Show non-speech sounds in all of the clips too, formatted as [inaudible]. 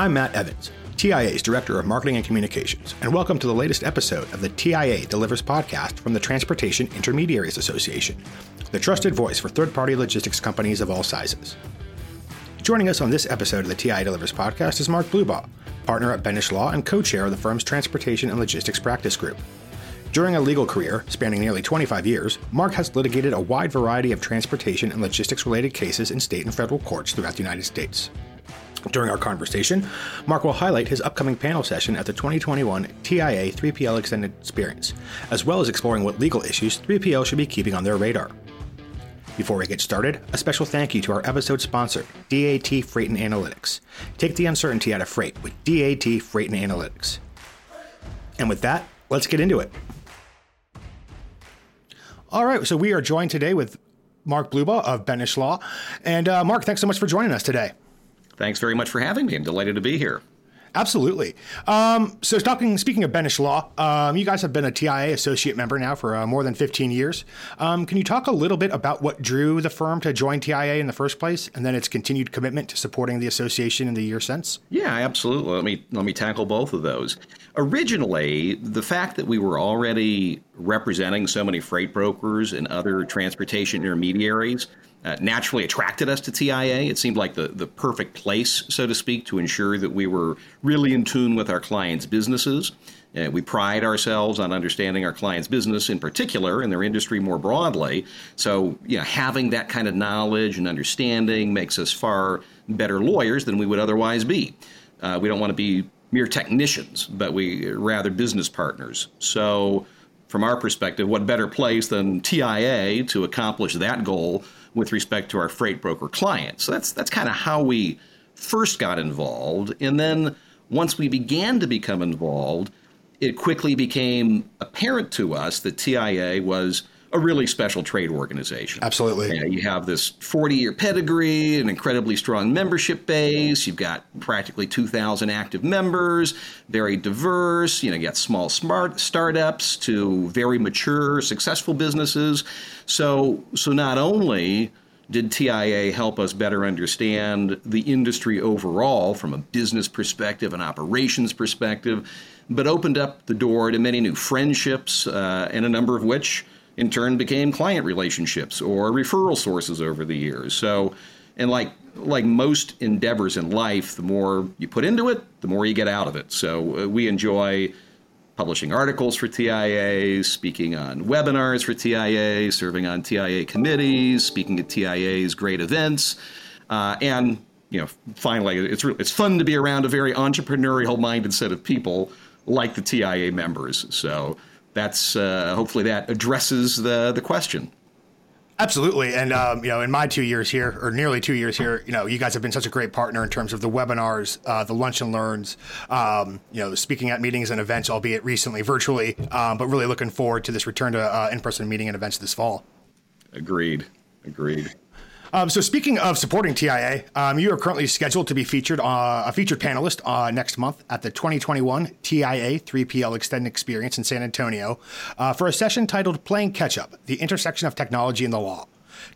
I'm Matt Evans, TIA's Director of Marketing and Communications, and welcome to the latest episode of the TIA Delivers podcast from the Transportation Intermediaries Association, the trusted voice for third party logistics companies of all sizes. Joining us on this episode of the TIA Delivers podcast is Mark Blubaugh, partner at Benesch Law and co chair of the firm's Transportation and Logistics Practice Group. During a legal career spanning nearly 25 years, Mark has litigated a wide variety of transportation and logistics related cases in state and federal courts throughout the United States. During our conversation, Mark will highlight his upcoming panel session at the 2021 TIA 3PL Extended Experience, as well as exploring what legal issues 3PL should be keeping on their radar. Before we get started, a special thank you to our episode sponsor, DAT Freight and Analytics. Take the uncertainty out of freight with DAT Freight and Analytics. And with that, let's get into it. All right, so we are joined today with Mark Blubaugh of Benesch Law. And uh, Mark, thanks so much for joining us today. Thanks very much for having me. I'm delighted to be here. Absolutely. Um, so, talking, speaking of Benesch Law, um, you guys have been a TIA associate member now for uh, more than 15 years. Um, can you talk a little bit about what drew the firm to join TIA in the first place, and then its continued commitment to supporting the association in the year since? Yeah, absolutely. Let me let me tackle both of those. Originally, the fact that we were already representing so many freight brokers and other transportation intermediaries uh, naturally attracted us to TIA. It seemed like the, the perfect place, so to speak, to ensure that we were really in tune with our clients' businesses. Uh, we pride ourselves on understanding our clients' business in particular and their industry more broadly. So, you know, having that kind of knowledge and understanding makes us far better lawyers than we would otherwise be. Uh, we don't want to be mere technicians, but we rather business partners. So, from our perspective, what better place than TIA to accomplish that goal with respect to our freight broker clients. So that's that's kind of how we first got involved, and then once we began to become involved, it quickly became apparent to us that TIA was a really special trade organization. Absolutely. Yeah, you have this 40 year pedigree, an incredibly strong membership base. You've got practically 2,000 active members, very diverse. You know, you got small smart startups to very mature, successful businesses. So, so not only did TIA help us better understand the industry overall from a business perspective, an operations perspective, but opened up the door to many new friendships, uh, and a number of which in turn became client relationships or referral sources over the years. So, and like like most endeavors in life, the more you put into it, the more you get out of it. So uh, we enjoy publishing articles for TIA, speaking on webinars for TIA, serving on TIA committees, speaking at TIA's great events, uh, and you know, finally, it's it's fun to be around a very entrepreneurial minded set of people like the TIA members. So that's uh, hopefully that addresses the the question. Absolutely, and um, you know, in my two years here, or nearly two years here, you know, you guys have been such a great partner in terms of the webinars, uh, the lunch and learns, um, you know, speaking at meetings and events, albeit recently virtually, um, but really looking forward to this return to uh, in-person meeting and events this fall. Agreed. Agreed. Um, so speaking of supporting TIA, um, you are currently scheduled to be featured uh, a featured panelist uh, next month at the 2021 TIA 3PL Extended Experience in San Antonio uh, for a session titled "Playing Catch Up: The Intersection of Technology and the Law."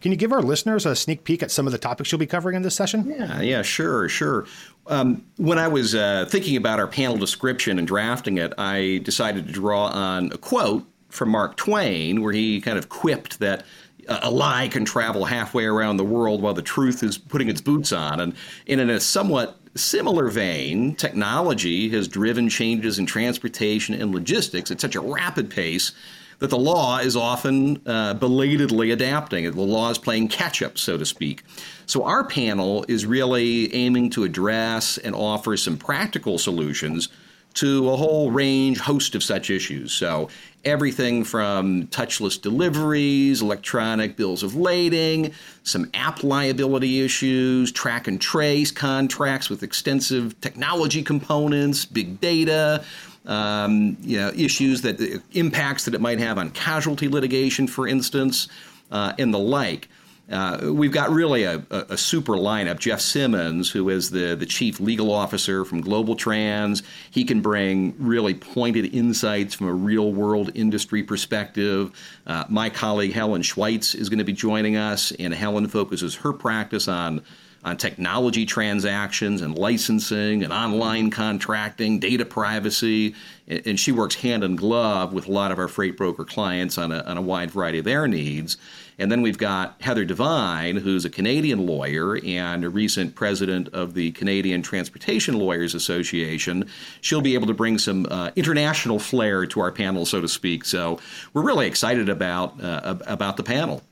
Can you give our listeners a sneak peek at some of the topics you'll be covering in this session? Yeah, yeah, sure, sure. Um, when I was uh, thinking about our panel description and drafting it, I decided to draw on a quote from Mark Twain, where he kind of quipped that a lie can travel halfway around the world while the truth is putting its boots on. And, and in a somewhat similar vein, technology has driven changes in transportation and logistics at such a rapid pace that the law is often uh, belatedly adapting. The law is playing catch up, so to speak. So, our panel is really aiming to address and offer some practical solutions to a whole range, host of such issues. So, everything from touchless deliveries, electronic bills of lading, some app liability issues, track and trace contracts with extensive technology components, big data. Um, you know, issues that impacts that it might have on casualty litigation, for instance, uh, and the like. Uh, we've got really a, a, super lineup. Jeff Simmons, who is the, the chief legal officer from GlobalTranz, he can bring really pointed insights from a real world industry perspective. Uh, my colleague Helen Schweitz is going to be joining us, and Helen focuses her practice on on technology transactions and licensing and online contracting, data privacy, and she works hand in glove with a lot of our freight broker clients on a, on a wide variety of their needs. And then we've got Heather Devine, who's a Canadian lawyer and a recent president of the Canadian Transportation Lawyers Association. She'll be able to bring some uh, international flair to our panel, so to speak. So we're really excited about uh, about the panel.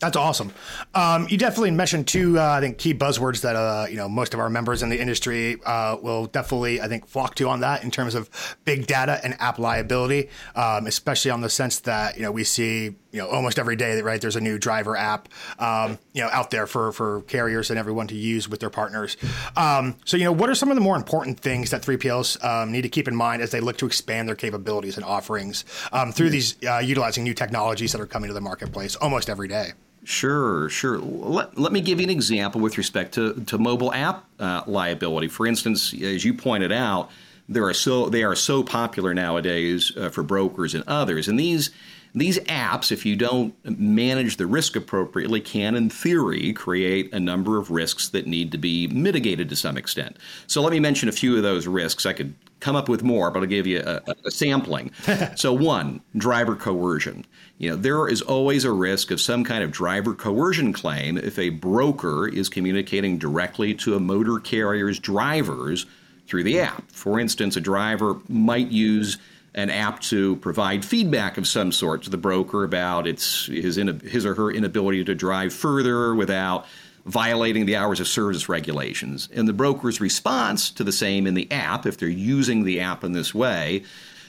That's awesome. Um, you definitely mentioned two, uh, I think, key buzzwords that uh, you know most of our members in the industry uh, will definitely, I think, flock to on that in terms of big data and app liability, um, especially on the sense that you know we see you know almost every day that right there's a new driver app um, you know out there for for carriers and everyone to use with their partners. Um, so you know what are some of the more important things that 3PLs um, need to keep in mind as they look to expand their capabilities and offerings um, through these uh, utilizing new technologies that are coming to the marketplace almost every day. Sure, sure. Let, let me give you an example with respect to, to mobile app uh, liability. For instance, as you pointed out, there are so they are so popular nowadays uh, for brokers and others, and these these apps, if you don't manage the risk appropriately, can, in theory, create a number of risks that need to be mitigated to some extent. So let me mention a few of those risks. I could come up with more, but I'll give you a, a sampling. [laughs] so one, driver coercion. You know, there is always a risk of some kind of driver coercion claim if a broker is communicating directly to a motor carrier's drivers through the app. For instance, a driver might use an app to provide feedback of some sort to the broker about its his his or her inability to drive further without violating the hours of service regulations. And the broker's response to the same in the app, if they're using the app in this way,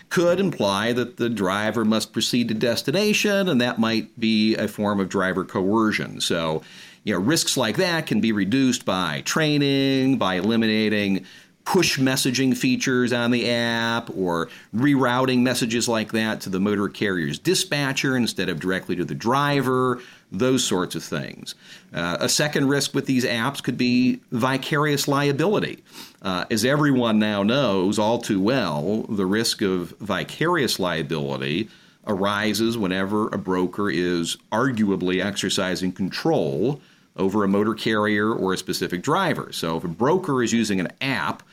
could imply that the driver must proceed to destination, and that might be a form of driver coercion. So, you know, risks like that can be reduced by training, by eliminating push messaging features on the app or rerouting messages like that to the motor carrier's dispatcher instead of directly to the driver, those sorts of things. Uh, a second risk with these apps could be vicarious liability. Uh, as everyone now knows all too well, the risk of vicarious liability arises whenever a broker is arguably exercising control over a motor carrier or a specific driver. So if a broker is using an app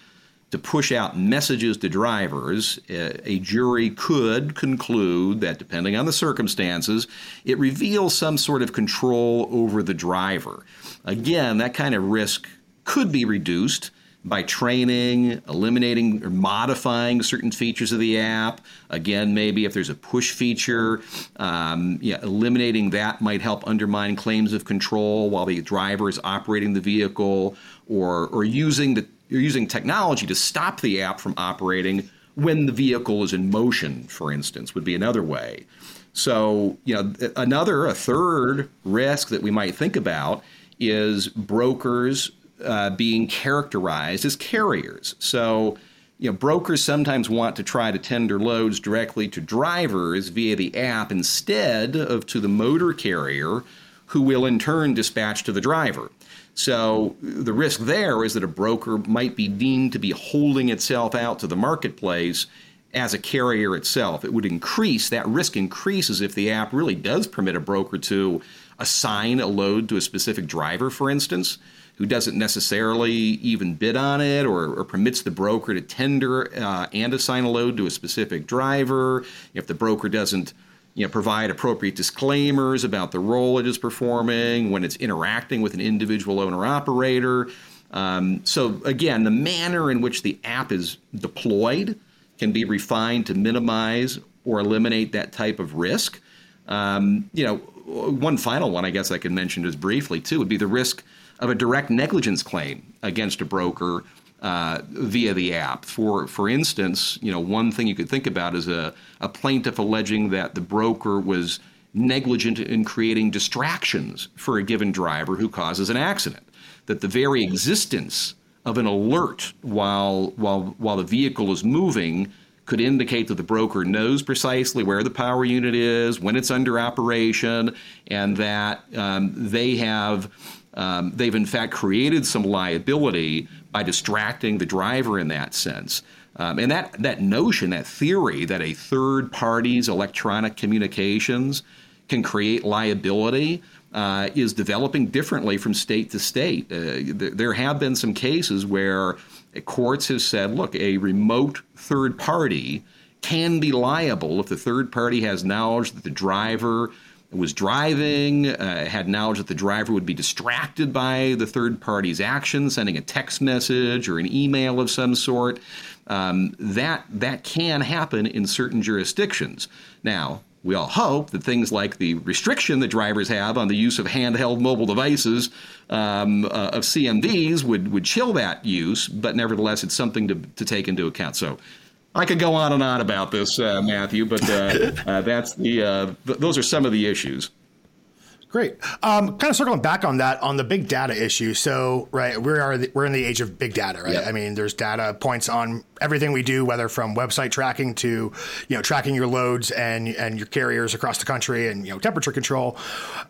to push out messages to drivers, a jury could conclude that, depending on the circumstances, it reveals some sort of control over the driver. Again, that kind of risk could be reduced by training, eliminating or modifying certain features of the app. Again, maybe if there's a push feature, um, yeah, eliminating that might help undermine claims of control while the driver is operating the vehicle, or or using the you're using technology to stop the app from operating when the vehicle is in motion, for instance, would be another way. So, you know, another, a third risk that we might think about is brokers uh, being characterized as carriers. So, you know, brokers sometimes want to try to tender loads directly to drivers via the app instead of to the motor carrier, who will in turn dispatch to the driver. So the risk there is that a broker might be deemed to be holding itself out to the marketplace as a carrier itself. It would increase, that risk increases if the app really does permit a broker to assign a load to a specific driver, for instance, who doesn't necessarily even bid on it or, or permits the broker to tender uh, and assign a load to a specific driver. If the broker doesn't you know, provide appropriate disclaimers about the role it is performing when it's interacting with an individual owner operator. Um, so, again, the manner in which the app is deployed can be refined to minimize or eliminate that type of risk. Um, you know, one final one I guess I could mention just briefly too would be the risk of a direct negligence claim against a broker uh, via the app. For for instance, you know, one thing you could think about is a, a plaintiff alleging that the broker was negligent in creating distractions for a given driver who causes an accident. That the very existence of an alert while while while the vehicle is moving could indicate that the broker knows precisely where the power unit is, when it's under operation, and that um, they have um, they've in fact created some liability by distracting the driver in that sense. Um, and that, that notion, that theory that a third party's electronic communications can create liability, uh, is developing differently from state to state. Uh, th- there have been some cases where courts have said, look, a remote third party can be liable if the third party has knowledge that the driver was driving, uh, had knowledge that the driver would be distracted by the third party's action, sending a text message or an email of some sort. Um, that that can happen in certain jurisdictions. Now, we all hope that things like the restriction that drivers have on the use of handheld mobile devices um, uh, of CMVs would, would chill that use, but nevertheless, it's something to, to take into account. So I could go on and on about this, uh, Matthew, but uh, [laughs] uh, that's the uh, th- those are some of the issues. Great. Um, kind of circling back on that on the big data issue. So, right, we are the, we're in the age of big data, right? Yep. I mean, there's data points on everything we do, whether from website tracking to you know tracking your loads and and your carriers across the country, and you know temperature control.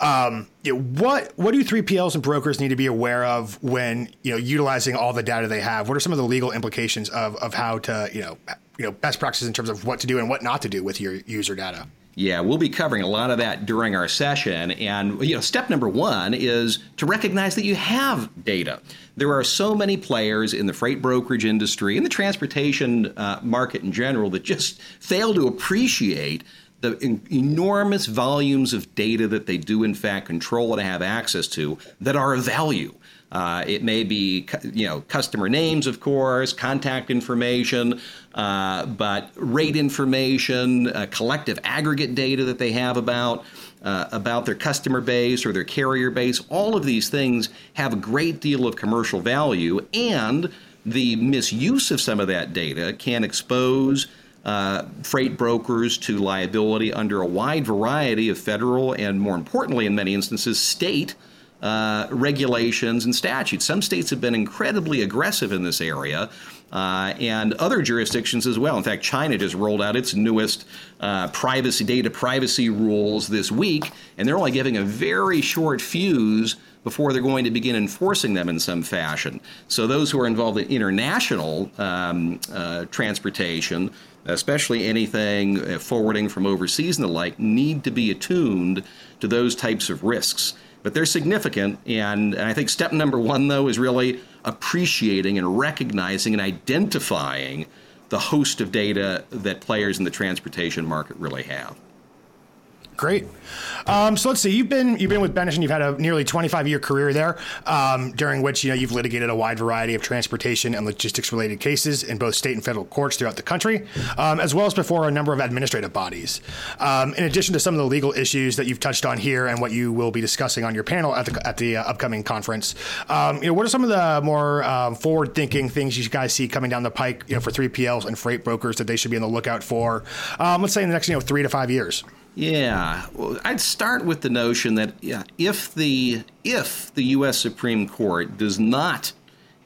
Um, you know, what what do 3PLs and brokers need to be aware of when you know utilizing all the data they have? What are some of the legal implications of of how to you know you know best practices in terms of what to do and what not to do with your user data? Yeah, we'll be covering a lot of that during our session. And you know, step number one is to recognize that you have data. There are so many players in the freight brokerage industry, in the transportation uh, market in general, that just fail to appreciate the enormous volumes of data that they do in fact control and have access to that are of value. Uh, it may be, you know, customer names, of course, contact information, uh, but rate information, uh, collective aggregate data that they have about uh, about their customer base or their carrier base. All of these things have a great deal of commercial value, and the misuse of some of that data can expose. Uh, freight brokers to liability under a wide variety of federal and, more importantly, in many instances, state uh, regulations and statutes. Some states have been incredibly aggressive in this area. Uh, and other jurisdictions as well. In fact, China just rolled out its newest uh, privacy data privacy rules this week, and they're only giving a very short fuse before they're going to begin enforcing them in some fashion. So those who are involved in international um, uh, transportation, especially anything uh, forwarding from overseas and the like, need to be attuned to those types of risks but they're significant. And, and I think step number one, though, is really appreciating and recognizing and identifying the host of data that players in the transportation market really have. Great. Um, so let's see. You've been you've been with Benesch and you've had a nearly 25 year career there, um, during which you know you've litigated a wide variety of transportation and logistics related cases in both state and federal courts throughout the country, um, as well as before a number of administrative bodies. Um, in addition to some of the legal issues that you've touched on here and what you will be discussing on your panel at the at the uh, upcoming conference, um, you know what are some of the more um, forward thinking things you guys see coming down the pike, you know, for 3PLs and freight brokers that they should be on the lookout for? let's say in the next you know three to five years. Yeah, well, I'd start with the notion that yeah, if the if the U.S. Supreme Court does not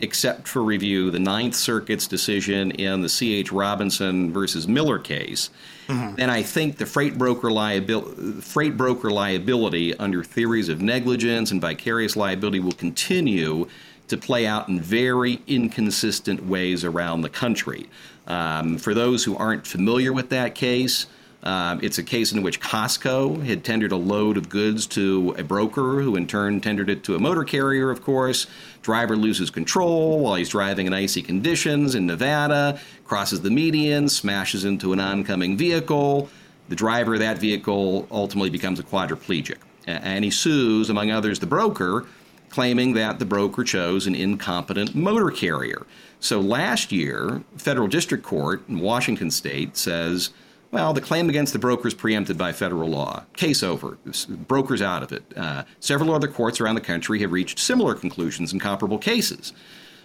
accept for review the Ninth Circuit's decision in the C.H. Robinson versus Miller case, mm-hmm. then I think the freight broker liability freight broker liability under theories of negligence and vicarious liability will continue to play out in very inconsistent ways around the country. Um, for those who aren't familiar with that case. Um, it's a case in which Costco had tendered a load of goods to a broker, who in turn tendered it to a motor carrier, of course. Driver loses control while he's driving in icy conditions in Nevada, crosses the median, smashes into an oncoming vehicle. The driver of that vehicle ultimately becomes a quadriplegic. And he sues, among others, the broker, claiming that the broker chose an incompetent motor carrier. So last year, federal district court in Washington state says well, the claim against the broker is preempted by federal law. Case over. Broker's out of it. Uh, several other courts around the country have reached similar conclusions in comparable cases.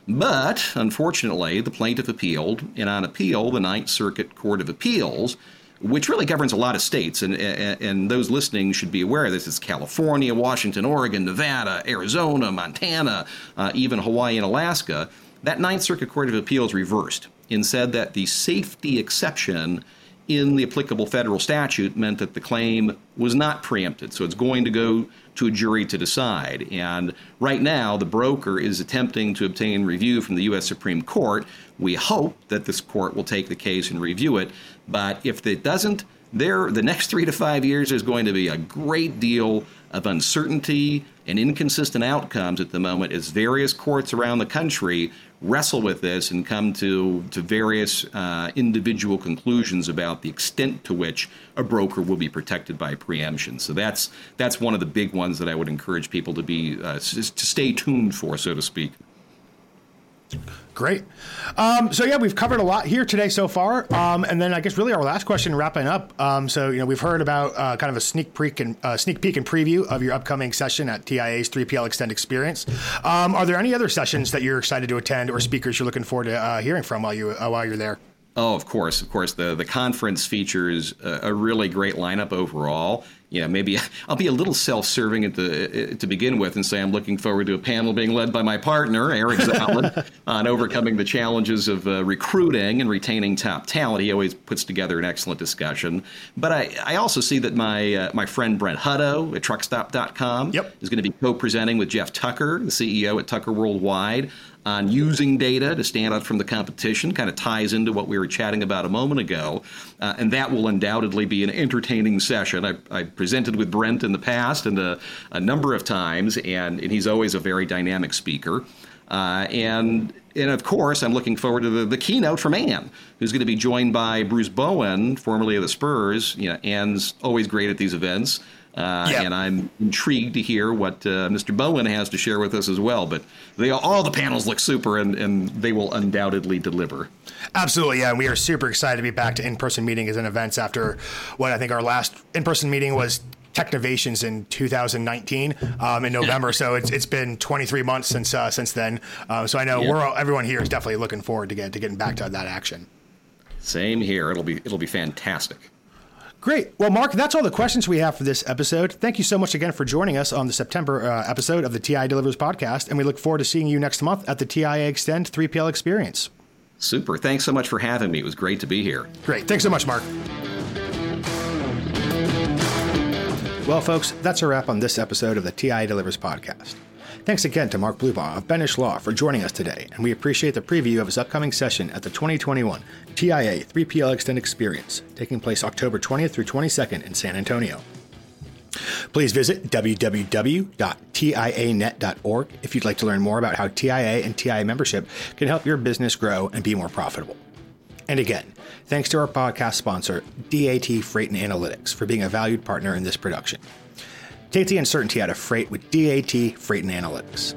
But, unfortunately, the plaintiff appealed, and on appeal, the Ninth Circuit Court of Appeals, which really governs a lot of states, and, and, and those listening should be aware of this. It's California, Washington, Oregon, Nevada, Arizona, Montana, uh, even Hawaii and Alaska. That Ninth Circuit Court of Appeals reversed and said that the safety exception in the applicable federal statute meant that the claim was not preempted. So it's going to go to a jury to decide. And right now, the broker is attempting to obtain review from the U.S. Supreme Court. We hope that this court will take the case and review it. But if it doesn't, there the next three to five years is going to be a great deal of uncertainty and inconsistent outcomes at the moment as various courts around the country wrestle with this and come to, to various uh, individual conclusions about the extent to which a broker will be protected by preemption. So that's that's one of the big ones that I would encourage people to be uh, to stay tuned for, so to speak. Great. Um, so yeah, we've covered a lot here today so far, um, and then I guess really our last question, wrapping up. Um, so you know we've heard about uh, kind of a sneak peek and uh, sneak peek and preview of your upcoming session at TIA's 3PL Extend Experience. Um, are there any other sessions that you're excited to attend or speakers you're looking forward to uh, hearing from while you uh, while you're there? Oh, of course, of course. The the conference features a, a really great lineup overall you know, maybe [laughs] I'll be a little self-serving at the to begin with and say I'm looking forward to a panel being led by my partner Eric Zalud [laughs] on overcoming the challenges of uh, recruiting and retaining top talent. He always puts together an excellent discussion. But I, I also see that my uh, my friend Brent Hutto at TruckStop.com yep. is going to be co-presenting with Jeff Tucker, the CEO at Tucker Worldwide, on using data to stand out from the competition. Kind of ties into what we were chatting about a moment ago, uh, and that will undoubtedly be an entertaining session. I, I presented with Brent in the past and a, a number of times, and, and, he's always a very dynamic speaker. Uh, and and of course, I'm looking forward to the, the keynote from Ann, who's going to be joined by Bruce Bowen, formerly of the Spurs. You know, Ann's always great at these events. Uh, yep. And I'm intrigued to hear what uh, Mr. Bowen has to share with us as well. But they all the panels look super, and, and they will undoubtedly deliver. Absolutely, yeah. And we are super excited to be back to in-person meetings and events after what I think our last in-person meeting was Technovations in 2019 um, in November. so it's it's been 23 months since uh, since then. Uh, so I know we're all, everyone here is definitely looking forward to get to getting back to that action. Same here. It'll be it'll be fantastic. Great. Well, Mark, that's all the questions we have for this episode. Thank you so much again for joining us on the September uh, episode of the TI Delivers podcast, and we look forward to seeing you next month at the TIA Extend 3PL Experience. Super. Thanks so much for having me. It was great to be here. Great. Thanks so much, Mark. Well, folks, that's a wrap on this episode of the TI Delivers podcast. Thanks again to Mark Blubaugh of Benesch Law for joining us today, and we appreciate the preview of his upcoming session at the 2021 TIA 3PL Extend Experience, taking place October 20th through 22nd in San Antonio. Please visit www.tianet.org if you'd like to learn more about how TIA and TIA membership can help your business grow and be more profitable. And again, thanks to our podcast sponsor, DAT Freight and Analytics, for being a valued partner in this production. Take the uncertainty out of freight with DAT Freight and Analytics.